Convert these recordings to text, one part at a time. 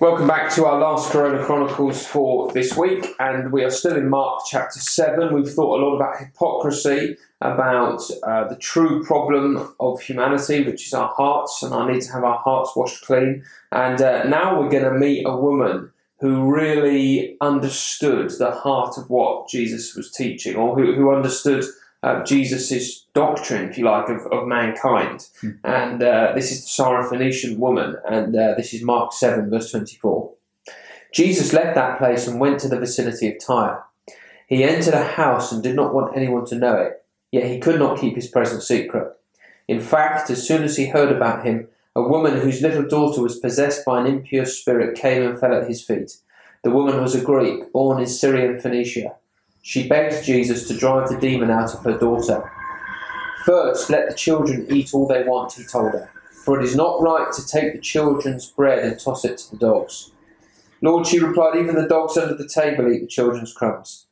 Welcome back to our last Corona Chronicles for this week, and we are still in Mark chapter 7. We've thought a lot about hypocrisy, about uh, the true problem of humanity, which is our hearts, and our need to have our hearts washed clean. And uh, now we're going to meet a woman who really understood the heart of what Jesus was teaching, or who, who understood uh, Jesus' doctrine, if you like, of, of mankind. Mm. And uh, this is the Syrophoenician woman, and uh, this is Mark 7, verse 24. Jesus left that place and went to the vicinity of Tyre. He entered a house and did not want anyone to know it, yet he could not keep his presence secret. In fact, as soon as he heard about him, a woman whose little daughter was possessed by an impure spirit came and fell at his feet. The woman was a Greek, born in Syrian Phoenicia. She begged Jesus to drive the demon out of her daughter. First, let the children eat all they want, he told her, for it is not right to take the children's bread and toss it to the dogs. Lord, she replied, even the dogs under the table eat the children's crumbs.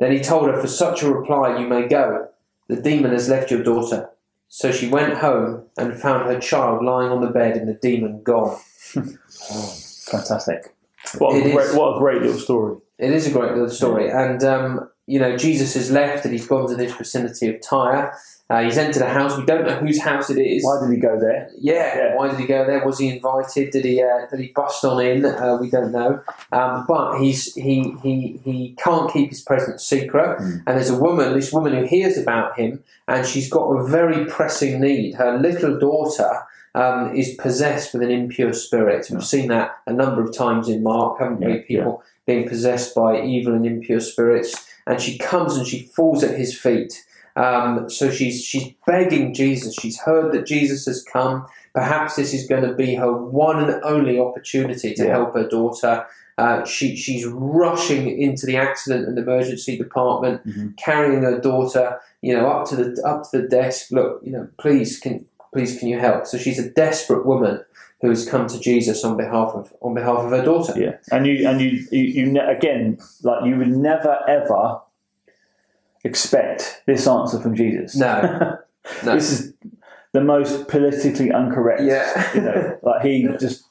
Then he told her, For such a reply you may go. The demon has left your daughter. So she went home and found her child lying on the bed and the demon gone. oh, fantastic. What a, great, what a great little story. It is a great little story. Yeah. And um, you know, Jesus has left and he's gone to this vicinity of Tyre. Uh, he's entered a house. We don't know whose house it is. Why did he go there? Yeah, yeah. why did he go there? Was he invited? Did he? Uh, did he bust on in? Uh, we don't know. Um, but he's he he he can't keep his presence secret. Mm. And there's a woman, this woman who hears about him, and she's got a very pressing need. Her little daughter. Um, is possessed with an impure spirit. We've seen that a number of times in Mark, haven't yeah, we? People yeah. being possessed by evil and impure spirits and she comes and she falls at his feet. Um, so she's she's begging Jesus. She's heard that Jesus has come. Perhaps this is going to be her one and only opportunity to yeah. help her daughter. Uh, she she's rushing into the accident and emergency department, mm-hmm. carrying her daughter, you know, up to the up to the desk. Look, you know, please can please can you help? So she's a desperate woman who has come to Jesus on behalf of on behalf of her daughter. Yeah, and you and you you, you again like you would never ever expect this answer from Jesus. No, no. this is the most politically incorrect. Yeah, you know, like he just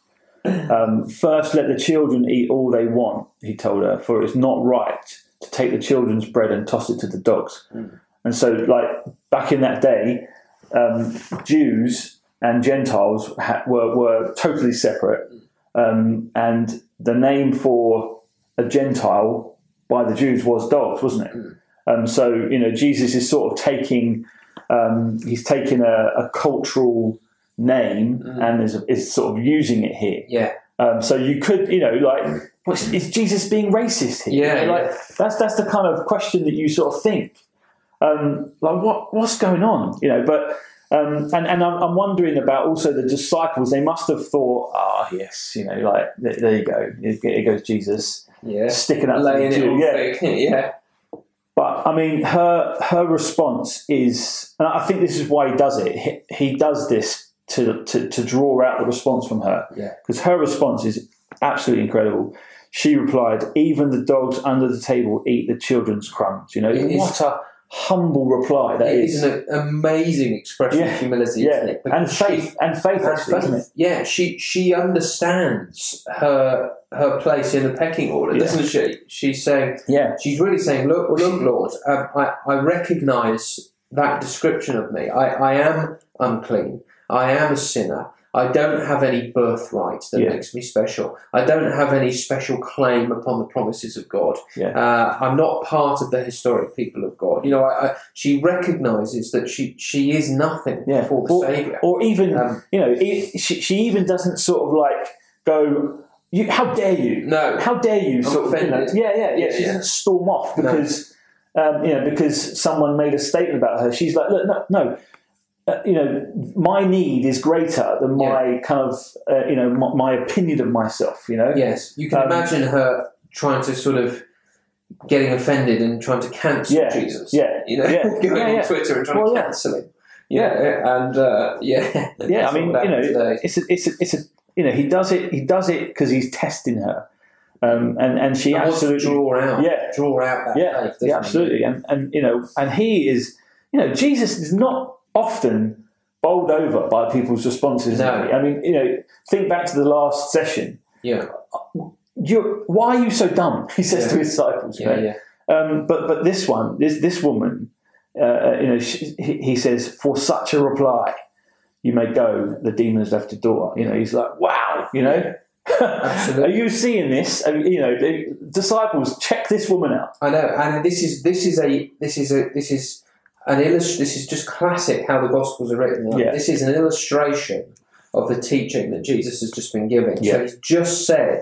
um, first let the children eat all they want. He told her, for it's not right to take the children's bread and toss it to the dogs. Mm. And so, like back in that day, um, Jews and Gentiles ha- were, were totally separate. Um, and the name for a Gentile by the Jews was dogs, wasn't it? Mm. Um, so you know, Jesus is sort of taking um, he's taking a, a cultural name mm. and is, is sort of using it here. Yeah. Um, so you could, you know, like, is Jesus being racist here? Yeah, you know, like yeah. that's that's the kind of question that you sort of think, um, like, what what's going on? You know, but um, and, and I'm, I'm, wondering about also the disciples. They must have thought, ah, oh, yes, you know, like there, there you go, here goes Jesus, yeah, sticking up laying it all yeah, yeah. But I mean, her her response is, and I think this is why he does it. He, he does this to, to to draw out the response from her, yeah, because her response is absolutely incredible. She replied, "Even the dogs under the table eat the children's crumbs." You know, what a humble reply that it is. is an amazing expression yeah. of humility, yeah. isn't it? and faith, she, and faith, actually, faith. Yeah, she she understands her her place in the pecking order, yeah. doesn't she? She's saying, yeah, she's really saying, look, look, Lord, um, I I recognise that description of me. I I am unclean. I am a sinner. I don't have any birthright that yeah. makes me special. I don't have any special claim upon the promises of God. Yeah. Uh, I'm not part of the historic people of God. You know, I, I, she recognizes that she she is nothing yeah. before the or, Savior. Or even, um, you know, it, she, she even doesn't sort of like go, you, how dare you? No. How dare you? I'm sort offended. of, you know, yeah, yeah, yeah. She doesn't storm off because. No. Um, you know, because someone made a statement about her, she's like, look, no, no, uh, you know, my need is greater than my yeah. kind of, uh, you know, my, my, opinion of myself. You know. Yes, you can um, imagine her trying to sort of getting offended and trying to cancel yeah, Jesus. Yeah, you know, yeah, going yeah, on Twitter and trying well, to cancel him. Yeah, and uh, yeah, yeah. I mean, you know, today. it's a, it's a, it's a, you know, he does it. He does it because he's testing her. Um, and and she absolutely draw out, yeah, draw out that yeah, faith, yeah, absolutely, and and you know, and he is, you know, Jesus is not often bowled over by people's responses. No. I mean, you know, think back to the last session. Yeah. you why are you so dumb? He says Yeah. to his disciples. Yeah, know. yeah. Um, but but this one, this this woman, uh, you know, she, he, says, for such a reply, you may go. The demon has left the door. You know, he's like, wow. You know, Absolutely. are you seeing this? I mean, you know, the disciples, check this woman out. I know, and this is this is a this is a this is an illust- This is just classic how the Gospels are written. Like, Yeah. This is an illustration of the teaching that Jesus has just been giving. Yeah. So he's just said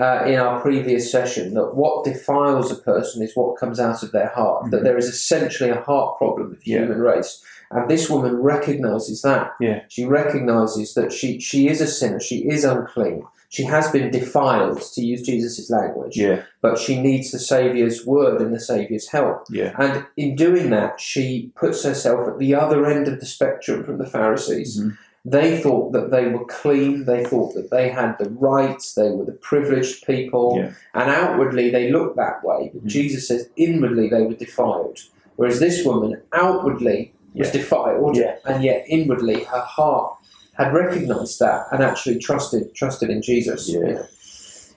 uh, in our previous session that what defiles a person is what comes out of their heart. That Mhm. there is essentially a heart problem with the Yeah. human race, and this woman recognises that. Yeah. She recognises that she she is a sinner. She is unclean. She has been defiled, to use Jesus' language Yeah, but she needs the Saviour's word and the Saviour's help. yeah, And in doing that, she puts herself at the other end of the spectrum from the Pharisees. Mhm. They thought that they were clean, they thought that they had the rights, they were the privileged people, Yeah. and outwardly they looked that way. But Mhm. Jesus says inwardly they were defiled. Whereas this woman outwardly was Yeah. defiled, Yeah. and yet inwardly her heart had recognised that and actually trusted trusted in Jesus. Yeah.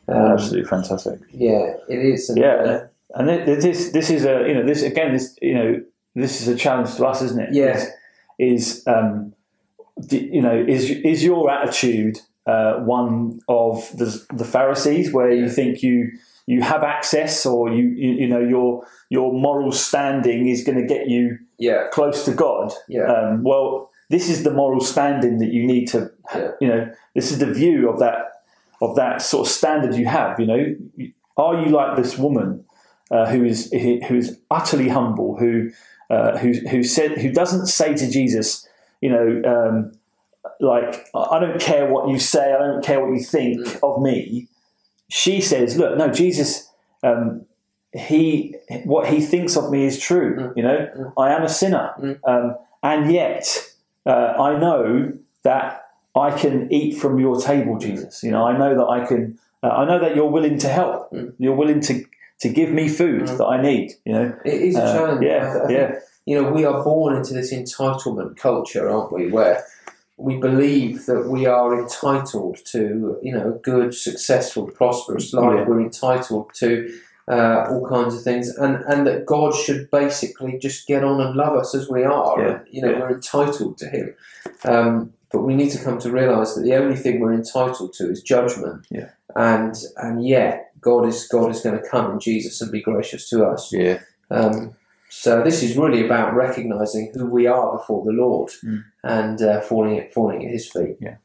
Um, absolutely fantastic. yeah, it is. And, Yeah. uh, And thi- this this is a you know this again this you know this is a challenge to us, isn't it? Yeah. Is, is um, you know is is your attitude uh, one of the the Pharisees where you think you you have access or you you, you know your your moral standing is going to get you yeah, close to God? yeah, Um, well, this is the moral standing that you need to Yeah. you know this is the view of that of that sort of standard you have. You know, are you like this woman? uh, who is who is utterly humble, who uh, who who said who doesn't say to Jesus, you know, um, like I don't care what you say, I don't care what you think Mm. of me. She says, look, no, Jesus, um, he what he thinks of me is true. Mm. You know, Mm. I am a sinner, Mm. um, and yet uh, I know that I can eat from your table, Jesus. You know, I know that I can. Uh, I know that you're willing to help. Mm. You're willing to to give me food Mm. that I need. You know, it is a Uh, challenge. I yeah, th- I think, yeah, You know, we are born into this entitlement culture, aren't we? Where we believe that we are entitled to, you know, a good, successful, prosperous life. Yeah. We're entitled to uh, all kinds of things, and and that God should basically just get on and love us as we are. Yeah, And, you know, yeah. we're entitled to Him. Um, but we need to come to realise that the only thing we're entitled to is judgment. Yeah. And and yet God is God is going to come in Jesus and be gracious to us. yeah, Um, so this is really about recognizing who we are before the Lord Mm. and uh, falling at falling at His feet. Yeah.